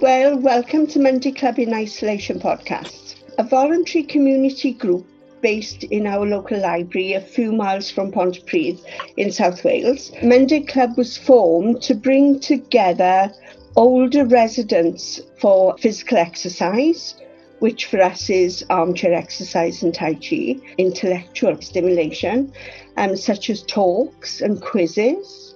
Well, welcome to Monday Club in Isolation podcast, a voluntary community group based in our local library a few miles from Pontypridd in South Wales. Monday Club was formed to bring together older residents for physical exercise, which for us is armchair exercise and Tai Chi, intellectual stimulation, um, such as talks and quizzes,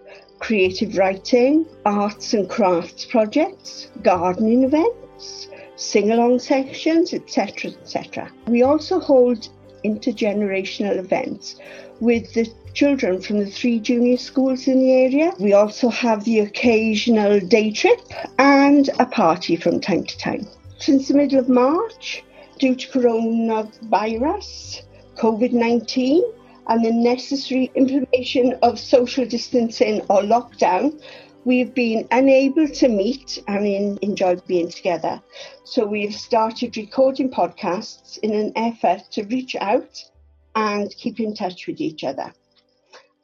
creative writing, arts and crafts projects, gardening events, sing-along sections, etc., etc. We also hold intergenerational events with the children from the three junior schools in the area. We also have the occasional day trip and a party from time to time. Since the middle of March, due to coronavirus, COVID 19, and the necessary implementation of social distancing or lockdown, we've been unable to meet and enjoy being together. So we've started recording podcasts in an effort to reach out and keep in touch with each other.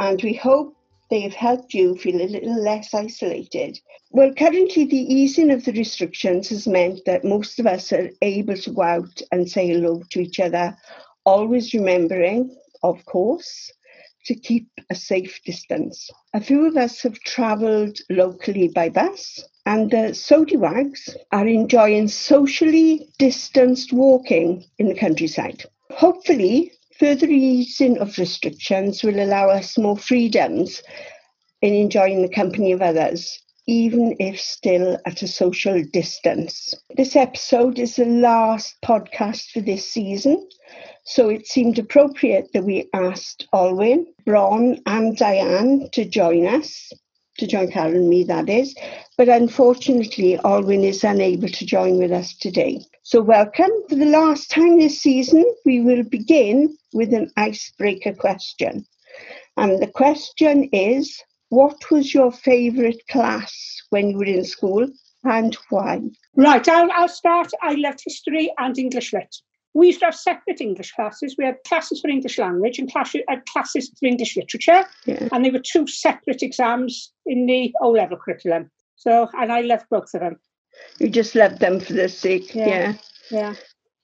And we hope they have helped you feel a little less isolated. Well, currently, the easing of the restrictions has meant that most of us are able to go out and say hello to each other, always remembering, of course, to keep a safe distance. A few of us have travelled locally by bus, and the Sodiwags are enjoying socially distanced walking in the countryside. Hopefully, further easing of restrictions will allow us more freedoms in enjoying the company of others, even if still at a social distance. This episode is the last podcast for this season, so it seemed appropriate that we asked Olwyn, Bron, and Diane to join us, to join Carol and me, that is. But unfortunately, Olwyn is unable to join with us today. So, welcome. For the last time this season, we will begin with an icebreaker question. And the question is What was your favourite class when you were in school and why? Right, I'll, I'll start. I loved history and English lit. We used to have separate English classes. We had classes for English language and classes, uh, classes for English literature, Yeah. and they were two separate exams in the O level curriculum. So, and I loved both of them. You just loved them for the sake, Yeah. yeah. Yeah.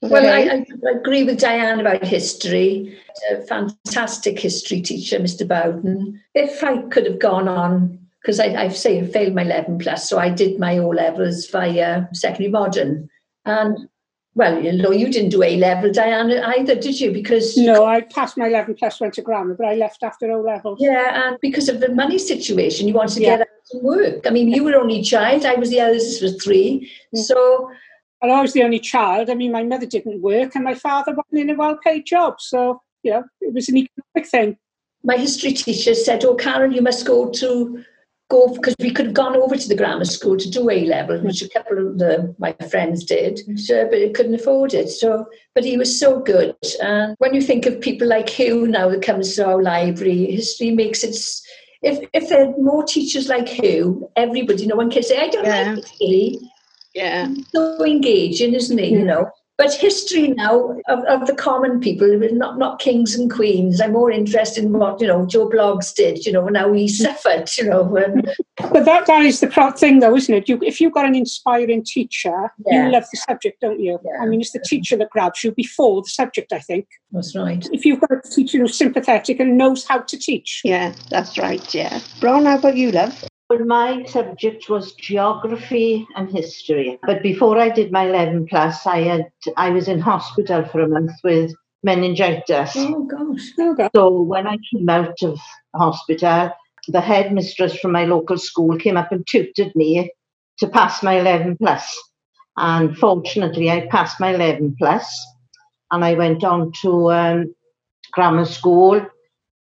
Well, I, I agree with Diane about history. A fantastic history teacher, Mr. Bowden. If I could have gone on, because I, I say I failed my 11 plus, so I did my O levels via secondary modern. And well, you know, you didn't do A level, Diane, either, did you? Because No, I passed my 11 plus, went to grammar, but I left after O levels. yeah, and because of the money situation, you wanted to Yeah. get out and work. I mean, you were only child. I was the eldest was three, Mm. so And I was the only child. I mean, my mother didn't work, and my father wasn't in a well paid job. So, you know, it was an economic thing. my history teacher said, "Oh, Karen, you must go to go because we could have gone over to the grammar school to do A level, which a couple of the, my friends did, mm-hmm. so, but it couldn't afford it. So, but he was so good. And when you think of people like Hugh now that comes to our library, history makes it. If if there are more teachers like Hugh, everybody, no one can say, "I don't Yeah. like history." Yeah. So engaging, isn't he? You know. But history now of, of the common people, not not kings and queens. I'm more interested in what you know Joe Bloggs did. You know, and how he mm. suffered. You know, when But that, that is the pro- thing, though, isn't it? You, if you've got an inspiring teacher, Yeah. you love the subject, don't you? Yeah. I mean, it's the teacher that grabs you before the subject, I think. that's right. If you've got a teacher who's sympathetic and knows how to teach. Yeah, that's right, yeah. Bron, how about you, love? Well, my subject was geography and history. But before I did my 11 plus, I had I was in hospital for a month with meningitis. Oh gosh. Oh, God. So when I came out of hospital, the headmistress from my local school came up and tutored me to pass my 11 plus. And fortunately, I passed my 11 plus, and I went on to um, grammar school.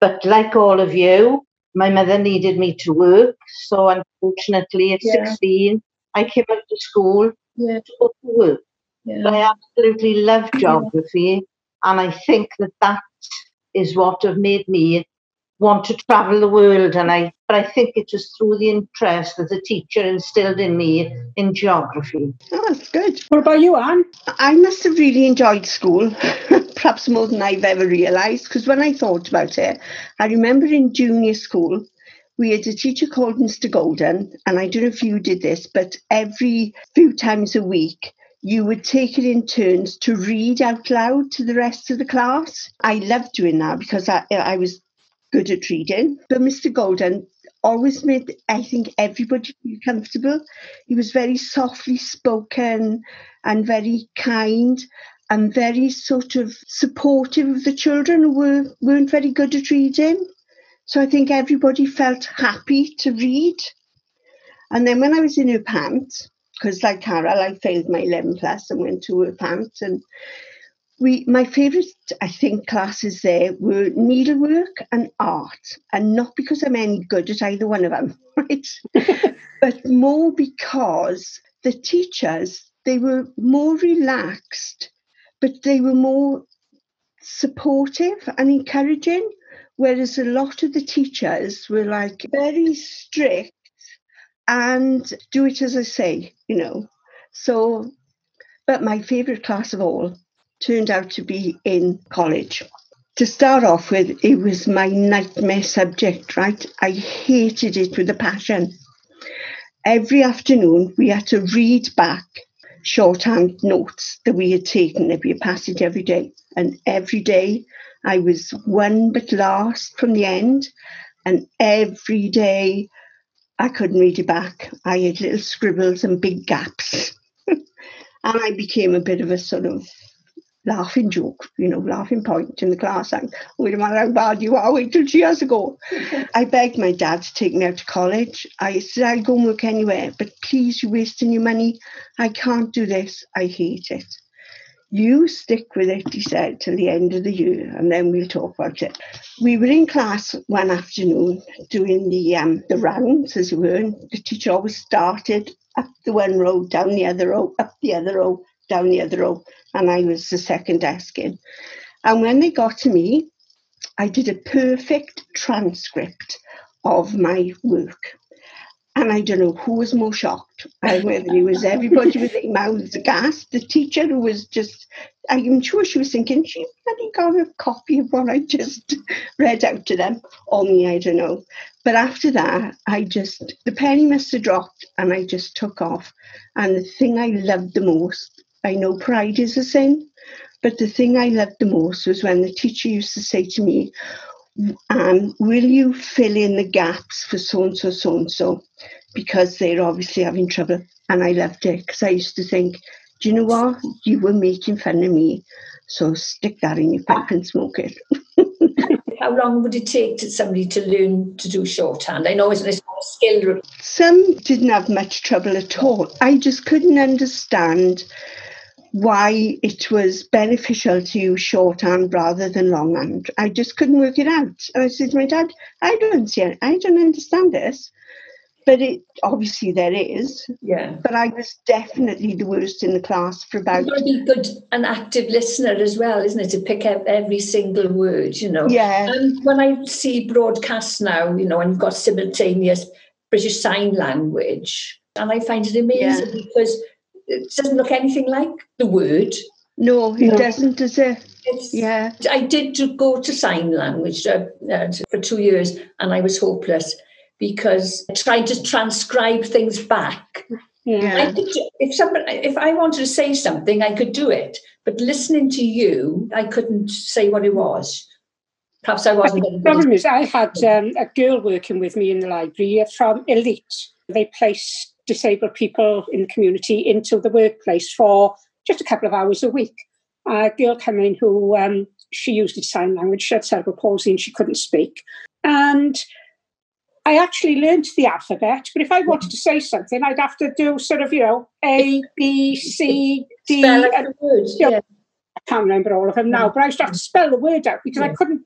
But like all of you, my mother needed me to work. So unfortunately, at Yeah. 16, I came out to school Yeah. to go to work. But I absolutely love geography, and I think that that is what have made me want to travel the world. And I, but I think it was through the interest that the teacher instilled in me in geography. Oh, that's good. What about you, Anne? I must have really enjoyed school, perhaps more than I've ever realised, because when I thought about it, I remember in junior school, we had a teacher called Mr. Golden, and I don't know if you did this, but every few times a week, you would take it in turns to read out loud to the rest of the class. I loved doing that because I, I was good at reading. But Mr. Golden always made, I think, everybody feel comfortable. He was very softly spoken and very kind and very sort of supportive of the children who were, weren't very good at reading. So I think everybody felt happy to read. And then when I was in Y Pant, because like Carol, I failed my 11 plus and went to Y Pant and we my favourite I think classes there were needlework and art and not because I'm any good at either one of them right? But more because the teachers they were more relaxed but they were more supportive and encouraging whereas a lot of the teachers were like very strict and do it as I say you know. So but my favourite class of all turned out to be in college. To start off with, it was my nightmare subject, right? I hated it with a passion. Every afternoon, we had to read back shorthand notes that we had taken, had passed every day. And every day, I was one but last from the end. And every day, I couldn't read it back. I had little scribbles and big gaps. and I became a bit of a sort of laughing joke, you know, laughing point in the class. And wait a minute, how bad you are, wait till she has to go. I begged my dad to take me out to college. I said, I'll go and work anywhere, but please, you're wasting your money. I can't do this. I hate it. You stick with it, he said, till the end of the year, and then we'll talk about it. We were in class one afternoon doing the um, the rounds, as it were, and the teacher always started up the one row, down the other row, up the other row, down the other row, and I was the second desk in. And when they got to me, I did a perfect transcript of my work. And I don't know who was more shocked, I whether it was everybody with their mouths aghast, the teacher who was just, I'm sure she was thinking, she bloody got a copy of what I just read out to them, or me, I don't know. But after that, I just, the penny must have dropped and I just took off. And the thing I loved the most I know pride is a sin, but the thing I loved the most was when the teacher used to say to me, um, will you fill in the gaps for so and so, so and so? Because they're obviously having trouble. And I loved it because I used to think, do you know what? You were making fun of me. So stick that in your pipe and smoke it. How long would it take to somebody to learn to do shorthand? I know it's, not a skill. Some didn't have much trouble at all. I just couldn't understand why it was beneficial to use shorthand rather than longhand. I just couldn't work it out. And I said to my dad, I don't see it. I don't understand this. But it obviously there is. Yeah. But I was definitely the worst in the class for about. You've got to be good, an active listener as well, isn't it? To pick up every single word, you know. Yeah. And when I see broadcasts now, you know, and you've got simultaneous British Sign Language, and I find it amazing yeah. because it doesn't look anything like the word. No, it no. doesn't, does it? It's, yeah. I did go to sign language uh, uh, for two years and I was hopeless because I tried to transcribe things back. Yeah. Could, if somebody, if I wanted to say something, I could do it. But listening to you, I couldn't say what it was. Perhaps I wasn't. The problem is, I had um, a girl working with me in the library from Elite. They placed disabled people in the community into the workplace for just a couple of hours a week. A girl came in who um, she used sign language, she had cerebral palsy and she couldn't speak. And I actually learned the alphabet, but if I wanted to say something, I'd have to do sort of, you know, A, B, C, D. Spell And, words, you know, I can't remember all of them now, but I used to have to spell the word out because yeah. I couldn't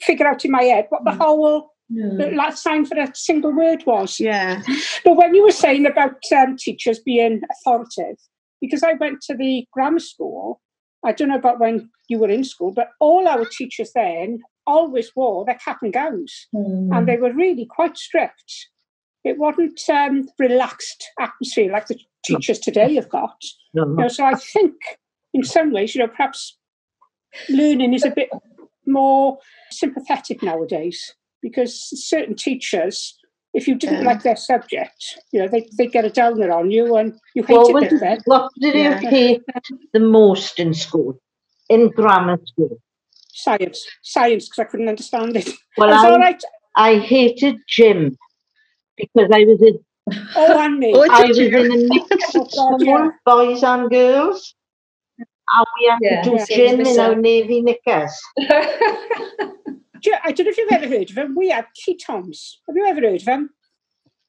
figure out in my head what the whole the last sign for a single word was. Yeah. But when you were saying about um, teachers being authoritative, because I went to the grammar school, I don't know about when you were in school, but all our teachers then always wore their cap and gowns, mm. and they were really quite strict. It wasn't um, relaxed atmosphere like the teachers no. today have got. No, no. You know, so I think, in some ways, you know, perhaps learning is a bit more sympathetic nowadays. Because certain teachers, if you didn't like their subject, you know, they they get a downer on you and you hated What, it then. what did you Yeah. hate the most in school? In grammar school? Science, science, because I couldn't understand it. Well, I was I, all right. I hated gym because I was in, Oh, and me. Oh, I was you? in a mixed Oh, God, school, yeah. boys and girls. And we had Yeah, to do yeah. gym in our navy knickers. You- I don't know if you've ever heard of them. We had ketons. Have you ever heard of them?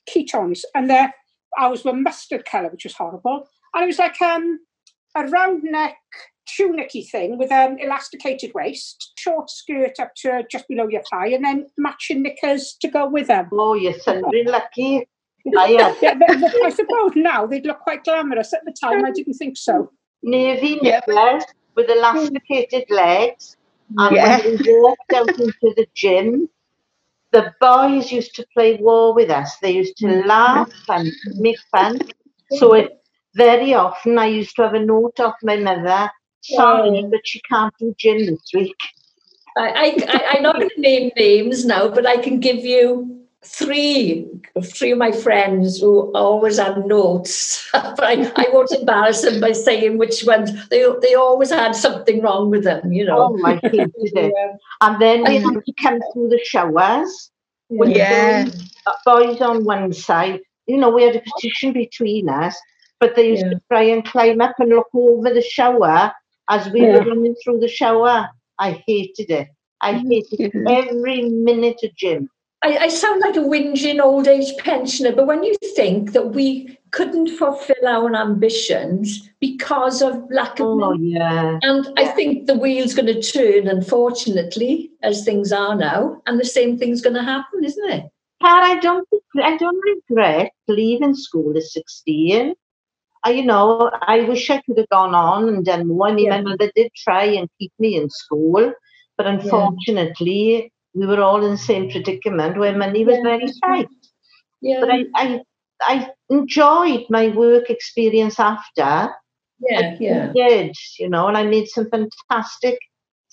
Ketons. And they're, ours were mustard colour, which was horrible. And it was like um, a round neck tunicky thing with an elasticated waist, short skirt up to just below your thigh, and then matching knickers to go with them. Oh, you're sounding lucky. I had Yeah, they- they- I suppose now they'd look quite glamorous. At the time, I didn't think so. navy Yeah. knickers with elasticated legs. And Yeah. when we walked out into the gym, the boys used to play war with us. They used to mm. laugh and make fun. So it, very often I used to have a note off my mother, sorry, but she can't do gym this week. I, I, I, I'm not going to name names now, but I can give you three, three of my friends who always had notes. but I, I won't embarrass them by saying which ones. They, they always had something wrong with them, you know. Oh, I hated. Yeah. And then we had to come through the showers. with Yeah. uh, boys on one side. You know, we had a petition between us, but they used Yeah. to try and climb up and look over the shower as we Yeah. were running through the shower. I hated it. I hated Yeah. every minute of gym. I, I sound like a whinging old age pensioner, but when you think that we couldn't fulfill our ambitions because of lack of Oh money, yeah. and I think the wheel's going to turn, unfortunately, as things are now, and the same thing's going to happen, isn't it? But I don't I don't regret leaving school at sixteen. I, you know, I wish I could have gone on and done more. I mean, Yeah. my mother did try and keep me in school, but unfortunately, we were all in the same predicament where money was Yeah, very tight. Yeah, but I, I I enjoyed my work experience after. yeah, yeah. Did you know? And I made some fantastic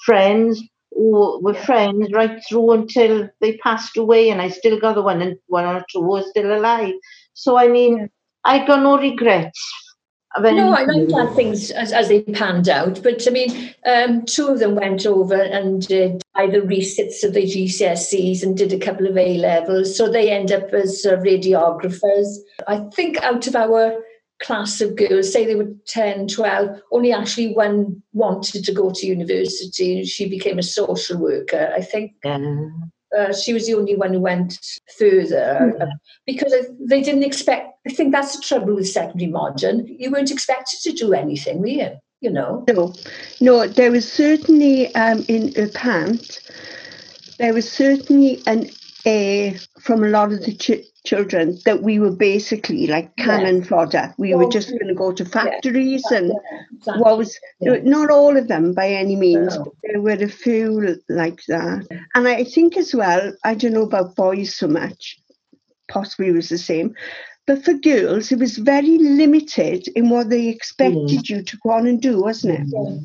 friends who were friends right through until they passed away, and I still got the one and one or two who are still alive. So I mean, I got no regrets. No, I like glad things as, as they panned out. But I mean, um, two of them went over and did either resits of the GCSEs and did a couple of A levels. So they end up as uh, radiographers. I think out of our class of girls, say they were 10, 12, only actually one wanted to go to university. She became a social worker. I think Yeah. Uh, she was the only one who went further uh, because they didn't expect. I think that's the trouble with secondary modern. You weren't expected to do anything, were you? You know. No, no, there was certainly um, in a pant, there was certainly an air from a lot of the ch- children that we were basically like cannon fodder. We were Oh, just going to go to factories and Exactly. what was Yeah. not all of them by any means, No. but there were a few like that. And I think as well, I don't know about boys so much, possibly it was the same, but for girls, it was very limited in what they expected mm. you to go on and do, wasn't it? Yeah.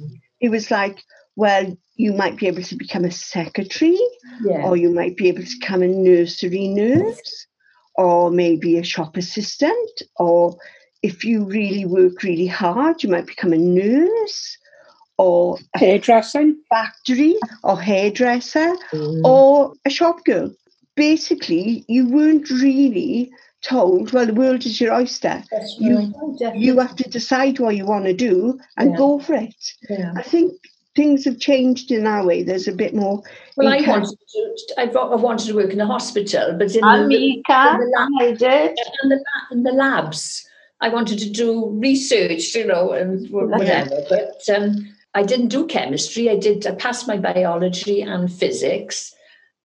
It was like, well, you might be able to become a secretary, Yeah. or you might be able to become a nursery nurse, or maybe a shop assistant, or if you really work really hard, you might become a nurse, or a Hairdressing. factory, or hairdresser, Mm. or a shop girl. Basically, you weren't really told, well, the world is your oyster. You- Oh. You have to decide what you want to do and Yeah. go for it. Yeah. I think things have changed in that way. There's a bit more. Well, I wanted to. I wa- I wanted to work in a hospital, but in And the, me, in the lab- I did. in the, in the labs. I wanted to do research, you know, and wh- whatever. But um, I didn't do chemistry. I did. I passed my biology and physics,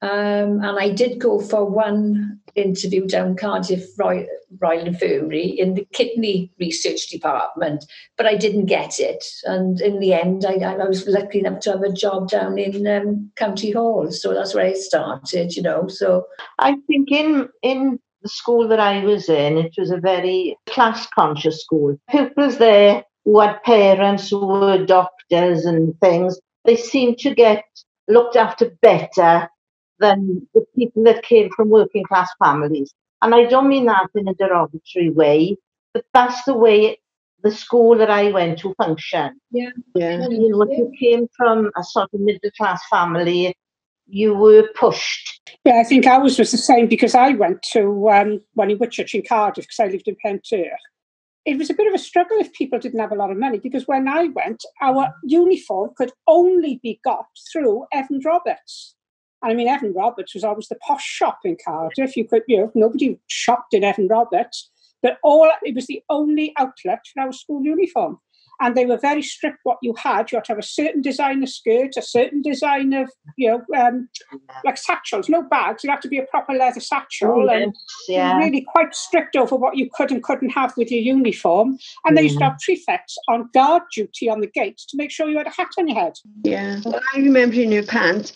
um, and I did go for one interview down Cardiff Royal, Infirmary in the kidney research department, but I didn't get it. And in the end, I, I was lucky enough to have a job down in um, County Hall, so that's where I started. You know, so I think in in the school that I was in, it was a very class conscious school. Pupils there who had parents who were doctors and things, they seemed to get looked after better than the people that came from working class families. And I don't mean that in a derogatory way, but that's the way the school that I went to functioned. Yeah. Yeah. You know, if you came from a sort of middle class family, you were pushed. Yeah, I think ours was the same because I went to um, one in Whitchurch in Cardiff because I lived in Pentyrch. It was a bit of a struggle if people didn't have a lot of money because when I went, our uniform could only be got through Evan Roberts. I mean, Evan Roberts was always the posh shop in Cardiff. You could, you know, nobody shopped in Evan Roberts, but all it was the only outlet for our school uniform. And they were very strict what you had. You had to have a certain design of skirt, a certain design of, you know, um, like satchels, no bags. You had to be a proper leather satchel. and yeah. really quite strict over what you could and couldn't have with your uniform. And they used to have prefects on guard duty on the gate to make sure you had a hat on your head. Yeah. Well, I remember in your pants,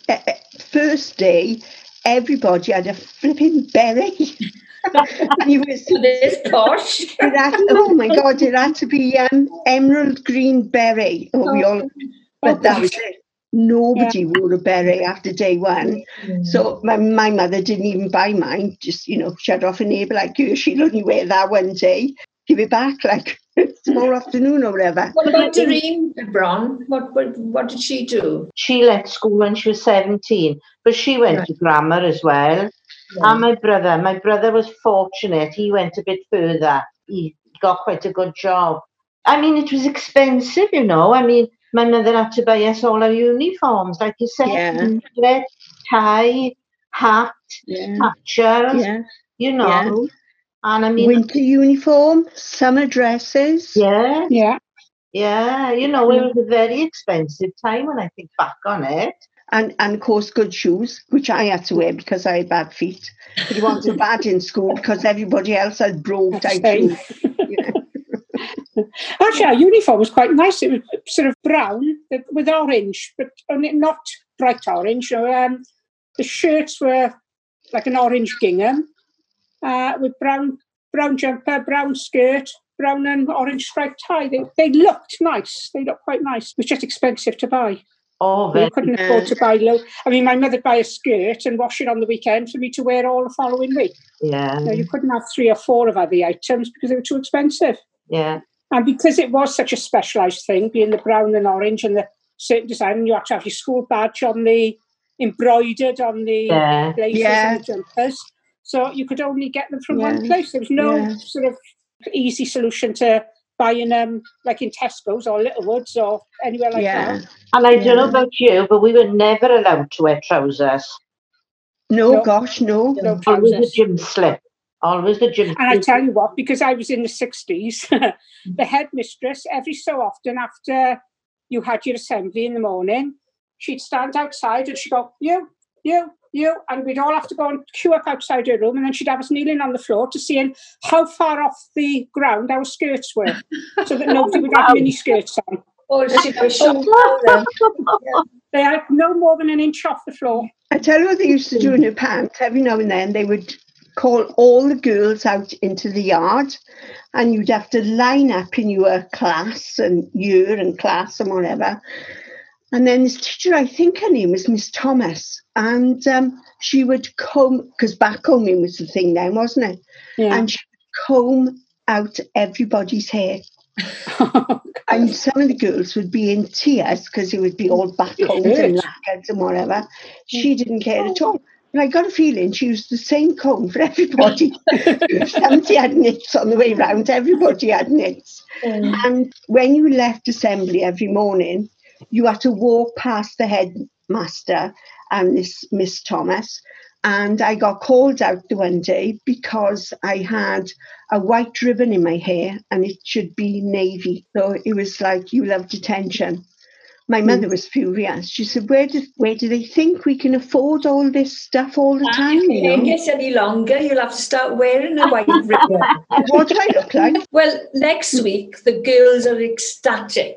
first day, everybody had a flipping beret. and you was, This posh. it had, oh my God, it had to be um, emerald green beret. Oh, we all, but that was it. Nobody wore a beret after day one. So my, my mother didn't even buy mine. Just, you know, shut off a neighbour like you. She'll only wear that one day. Give it back like tomorrow afternoon or whatever. What about Doreen Bron? What, what what did she do? She left school when she was 17, but she went Right. to grammar as well. And my brother, my brother was fortunate. He went a bit further. He got quite a good job. I mean, it was expensive, you know. I mean, my mother had to buy us all our uniforms, like you said, Yeah. tie, hat, Yeah. patches, Yeah. you know. Yeah. And I mean, Winter uniform, summer dresses. yeah, Yeah. yeah, you know, it was a very expensive time when I think back on it. And, and of course, good shoes, which I had to wear because I had bad feet. But it wasn't bad in school because everybody else had broke the shoes. you know. Actually, our uniform was quite nice. It was sort of brown with orange, but not bright orange. Um, the shirts were like an orange gingham uh, with brown brown jumper, brown skirt, brown and orange striped tie. They, they looked nice. They looked quite nice. It was just expensive to buy. Oh, We couldn't Yeah. afford to buy low. I mean, my mother'd buy a skirt and wash it on the weekend for me to wear all the following week. yeah, You, you couldn't have three or four of other items because they were too expensive. yeah, And because it was such a specialised thing, being the brown and orange and the certain design, and you had to have your school badge on the embroidered on the yeah. laces Yeah. and the jumpers. So you could only get them from one place. There was no Yeah. sort of easy solution to buying them like in Tesco's or Littlewoods or anywhere like yeah. that. And I don't know about you, but we were never allowed to wear trousers. No, No. gosh, no. No Always a trousers. gym slip. Always a gym And I tell you what, because I was in the 60s, the mm. headmistress, every so often after you had your assembly in the morning, she'd stand outside and she'd go, You, you, you. And we'd all have to go and queue up outside her room. And then she'd have us kneeling on the floor to seeing how far off the ground our skirts were so that nobody would have mini skirts on. Oh, she was shocked. They had no more than an inch off the floor. I tell you what they used to do in the pants. Every now and then they would call all the girls out into the yard and you'd have to line up in your class and year and class and whatever. And then this teacher, I think her name was Miss Thomas, and um, she would comb, because back backcombing was the thing then, wasn't it? Yeah. And she would comb out everybody's hair. And some of the girls would be in tears because it would be all backcombed and Good. lacquered and whatever. She didn't care at all. But I got a feeling she used the same comb for everybody. Somebody had knits on the way round, everybody had knits. And when you left assembly every morning, you had to walk past the headmaster and this Miss Thomas. And I got called out the one day because I had a white ribbon in my hair and it should be navy. So it was like, you love detention. My mother hmm. was furious. She said, where do, where do they think we can afford all this stuff all the time? You know? gets any longer, you'll have to start wearing a white ribbon. What do I look like? Well, next week the girls are ecstatic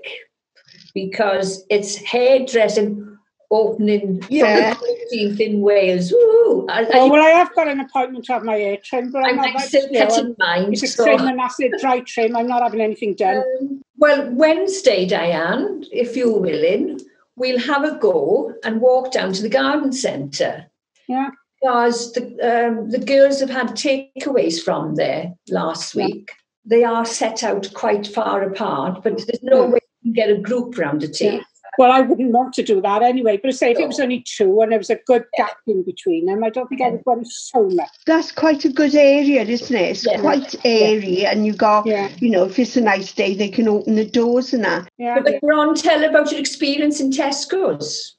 because it's hairdressing opening Yeah. from the 15th in Wales. Woo! I, oh, well, I have got an appointment to have my hair trimmed, but I'm, I'm, not I'm like, still cutting mine. It's a so- trim and acid dry trim. I'm not having anything done. Um, well, Wednesday, Diane, if you're willing, we'll have a go and walk down to the garden centre. Yeah. Because the um, the girls have had takeaways from there last Yeah. week. They are set out quite far apart, but there's no Yeah. way can get a group round a table. Well, I wouldn't want to do that anyway. But I say if it was only two and there was a good gap in between them, I don't think anybody's so much. That's quite a good area, isn't it? It's Yeah. quite airy, and you got, Yeah. you know, if it's a nice day, they can open the doors and that. Yeah. But Ron, tell about your experience in Tesco's.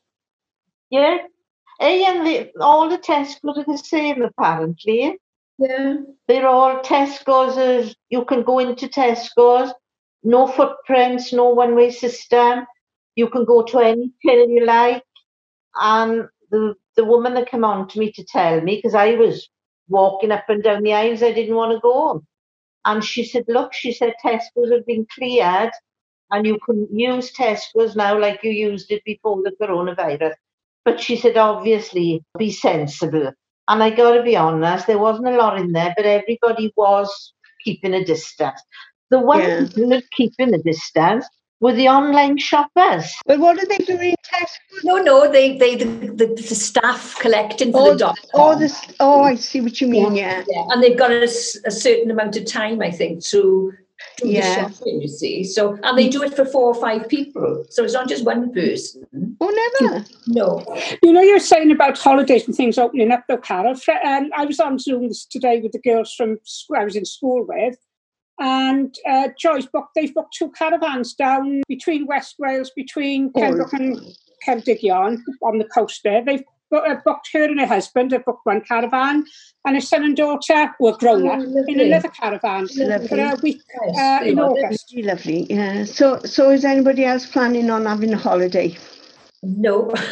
Yeah. Hey, and the, all the Tesco's are the same apparently. Yeah. They're all Tesco's. Is, you can go into Tesco's, no footprints, no one-way system. You can go to any till you like. And the the woman that came on to me to tell me, because I was walking up and down the aisles, I didn't want to go. on. And she said, look, she said Tesco's have been cleared and you can use Tesco's now like you used it before the coronavirus. But she said, obviously, be sensible. And I got to be honest, there wasn't a lot in there, but everybody was keeping a distance. The ones Yeah. who were keeping the distance were the online shoppers. But what are they doing in Tesco? No, no, they they the, the, the staff collecting for Oh, the dot. oh, this, oh, I see what you mean, yeah. Yeah, and they've got a certain amount of time, I think, to do Yeah. the shopping. You see, so and they do it for four or five people, so it's not just one person. Oh, never. No, You know, you're saying about holidays and things opening up, though, Carol. Fre- Um, I was on Zoom today with the girls from school I was in school with, and uh, Joyce booked. They've booked two caravans down between West Wales, between Oh. And Ceredigion on the coast there. They've bu- uh, booked her and her husband. Have booked one caravan, and her son and daughter were grown up Oh, in another caravan Lovely. for a week Yes, uh, in. August. Really lovely, yeah. So, so is anybody else planning on having a holiday? no.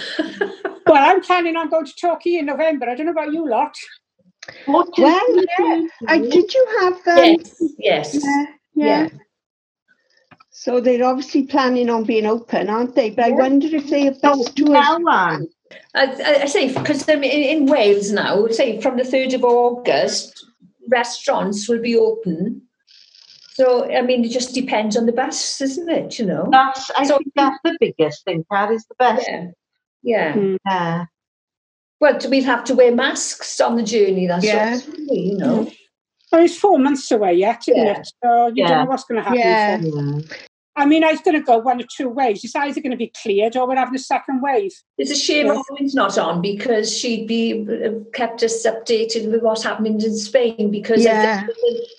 Well, I'm planning on going to Turkey in November. I don't know about you lot. What is Well, yeah. I, did you have um, yes, yes, Yeah, yeah. Yeah. So they're obviously planning on being open, aren't they? But I wonder if they have So best tours. now on. I, I- I say because in, in Wales now, say from the third of August, restaurants will be open. So I mean, it just depends on the bus, isn't it? You know. That's I So- think that's the biggest thing. That is the best. Yeah. Yeah. Mm. Yeah. Well, we'd have to wear masks on the journey. That's Yeah. what, you know. Well, it's four months away yet, isn't Yeah. it? So you Yeah. don't know what's going to happen. Yeah. I mean, I was going to go one or two ways. It's either going to be cleared or we're having a second wave. It's a shame Yeah. Owen's not on because she'd be uh, kept us updated with what's happening in Spain because Yeah.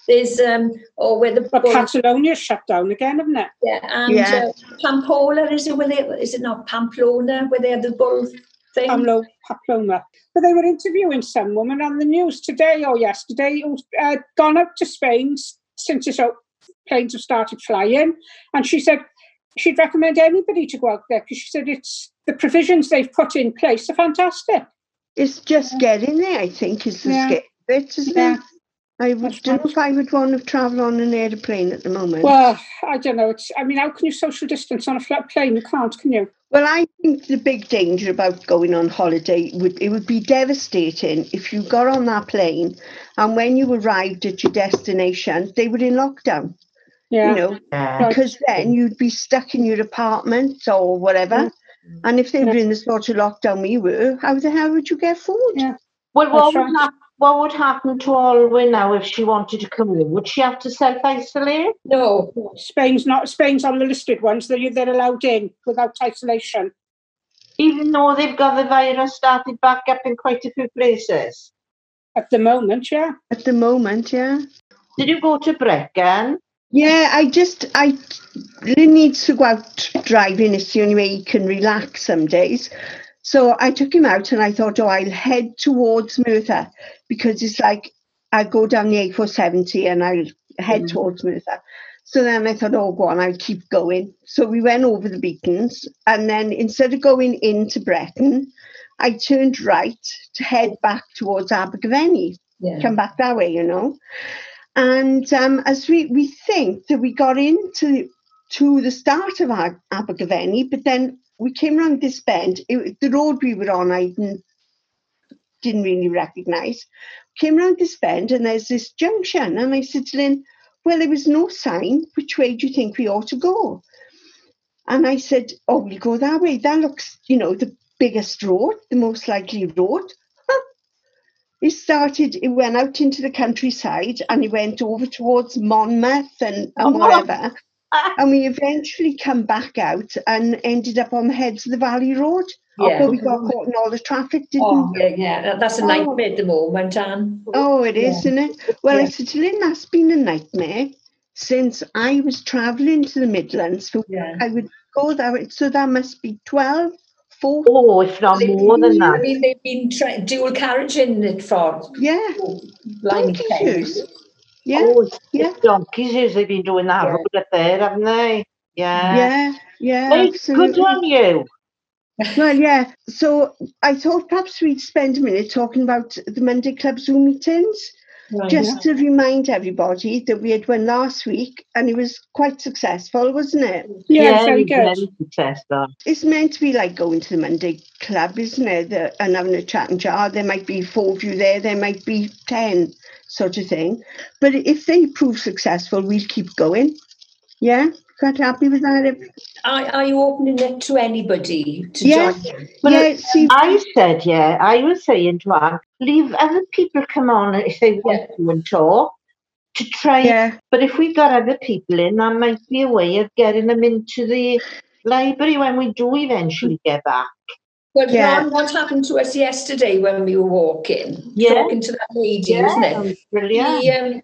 there's um or where the But Catalonia's shut down again, haven't it? yeah and Yeah. Uh, Pamplona is it where they is it not Pamplona where they have the bull thing? Pamlo, Paploma. But they were interviewing some woman on the news today or yesterday who's uh, gone out to Spain since it's out, planes have started flying. And she said she'd recommend anybody to go out there because she said it's the provisions they've put in place are fantastic. It's just getting there, I think, is the Yeah. scary bit, isn't Yeah. it? I would That's don't right. know if I would want to travel on an aeroplane at the moment. Well, I don't know. It's. I mean, how can you social distance on a flat plane? You can't, can you? Well, I think the big danger about going on holiday would it would be devastating if you got on that plane and when you arrived at your destination, they were in lockdown. Yeah. You know, Yeah. because then you'd be stuck in your apartment or whatever. And if they were in the sort of lockdown we were, how the hell would you get food? Yeah. Well, what That's would, hap- what would happen to Olwyn now if she wanted to come in? Would she have to self isolate? no, Spain's not. Spain's on the listed ones. They're they're allowed in without isolation. Even though they've got the virus started back up in quite a few places. At the moment, yeah. At the moment, yeah. Did you go to Brecon? Yeah, I just I Lynn needs to go out driving. It's the only way he can relax some days. So I took him out and I thought, oh, I'll head towards Merthyr because it's like I'll go down the A470 and I'll head Mhm. towards Merthyr. So then I thought, oh, go on, I'll keep going. So we went over the beacons and then instead of going into Brecon, I turned right to head back towards Abergavenny yeah. come back that way, you know. And um, as we, we think that we got into to the start of Ab- Abergavenny, but then we came around this bend. It, the road we were on, I didn't, really recognise. Came around this bend, and there's this junction. And I said to Lynn, "Well, there was no sign. Which way do you think we ought to go?" And I said, "Oh, we'll go that way. That looks, you know, the biggest road, the most likely road." He started, he went out into the countryside and he went over towards Monmouth and, and Oh. whatever. and we eventually come back out and ended up on the heads of the Valley Road. Yeah. But we got caught in all the traffic, didn't Oh, we? yeah, yeah. That's a Oh. nightmare at the moment, Anne. Oh, it is, isn't it? Well, I Yeah. said to Lynn, that's been a nightmare since I was travelling to the Midlands. For, Yeah. I would go there, way. So that must be 12, 4. Oh, if not They've more than been- I mean, they've been try- dual carriaging it for Yeah, blimey Donkey ten years. years. yeah, Oh, it's, yeah. it's donkeys years they've been doing that Yeah. road up there, haven't they? Yeah. yeah, yeah. Well, absolutely. good on you. Well, yeah. So I thought perhaps we'd spend a minute talking about the Monday Club Zoom meetings, Right. just to remind everybody that we had one last week and it was quite successful, wasn't it? Yeah, very good. Very successful. It's meant to be like going to the Monday Club, isn't it? The, and having a chat and jar. There might be four of you there, there might be 10, sort of thing. But if they prove successful, we'll keep going. Yeah? Quite happy with that? If- Are, are you opening it to anybody to Yes. join? Well, yeah, see, I said, yeah, I was saying to Anne, leave other people come on if they want to and talk to try. yeah. But if we got other people in, that might be a way of getting them into the library when we do eventually get back. Well, Yeah. Ron, what happened to us yesterday when we were walking? Yeah. Talking to that lady, wasn't it? Brilliant. He, um,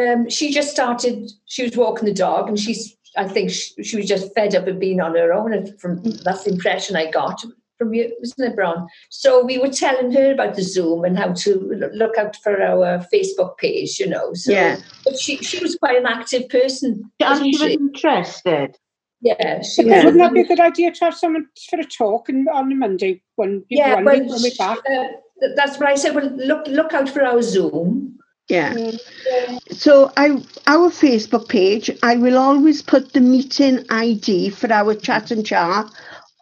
um, she just started, she was walking the dog and she's, I think she, she was just fed up of being on her own. And from that's the impression I got from you, wasn't it, Bron? So we were telling her about the Zoom and how to look out for our Facebook page, you know. So, Yeah. But she, she was quite an active person, And wasn't she was interested. Yeah, she Because was. Wouldn't that be a good idea to have someone for a talk and on a Monday when, Yeah, when, well, when we're back? uh, that's what I said. Well, look, look out for our Zoom. Yeah. So I our Facebook page, I will always put the meeting ID for our chat and chat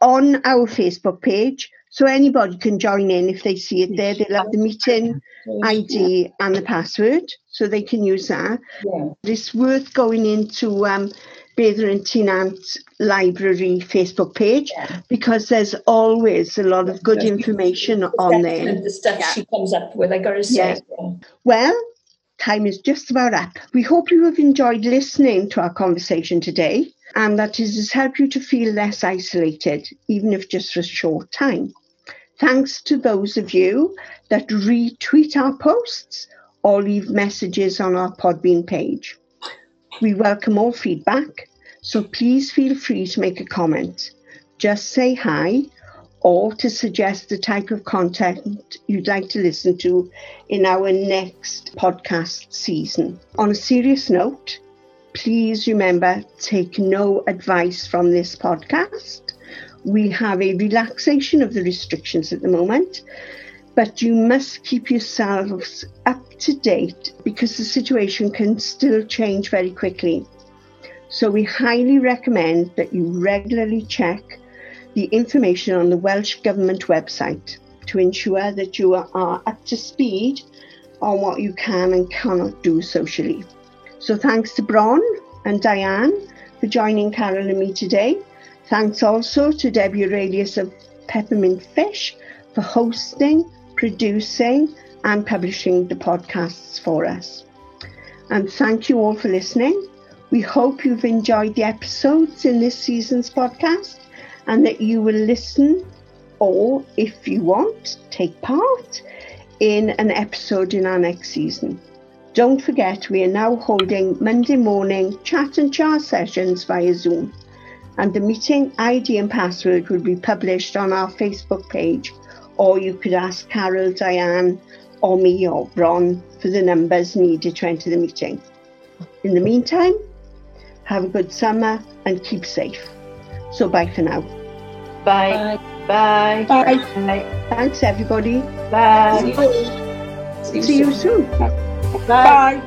on our Facebook page. So anybody can join in if they see it there. They'll have the meeting ID and the password, so they can use that. Yeah. It's worth going into um, Beddau and Tynant Library Facebook page Yeah. because there's always a lot of good information on there. Excellent, The stuff Yeah. she comes up with, I gotta say. Yeah. Well, time is just about up. We hope you have enjoyed listening to our conversation today and that it has helped you to feel less isolated, even if just for a short time. Thanks to those of you that retweet our posts or leave messages on our Podbean page. We welcome all feedback, so please feel free to make a comment. Just say hi or to suggest the type of content you'd like to listen to in our next podcast season. On a serious note, please remember take no advice from this podcast. We have a relaxation of the restrictions at the moment, but you must keep yourselves up to date because the situation can still change very quickly. So we highly recommend that you regularly check the information on the Welsh Government website to ensure that you are up to speed on what you can and cannot do socially. So thanks to Bron and Diane for joining Carol and me today. Thanks also to Debbie Aurelius of Peppermint Fish for hosting, producing, and publishing the podcasts for us. And thank you all for listening. We hope you've enjoyed the episodes in this season's podcast and that you will listen or, if you want, take part in an episode in our next season. Don't forget, we are now holding Monday morning chat and chat sessions via Zoom, and the meeting ID and password will be published on our Facebook page, or you could ask Carol, Diane, or me or Bron for the numbers needed to enter the meeting. In the meantime, have a good summer and keep safe. So bye for now. Bye. Bye. Bye. Bye. Thanks everybody. Bye. See you- soon. Bye. Bye.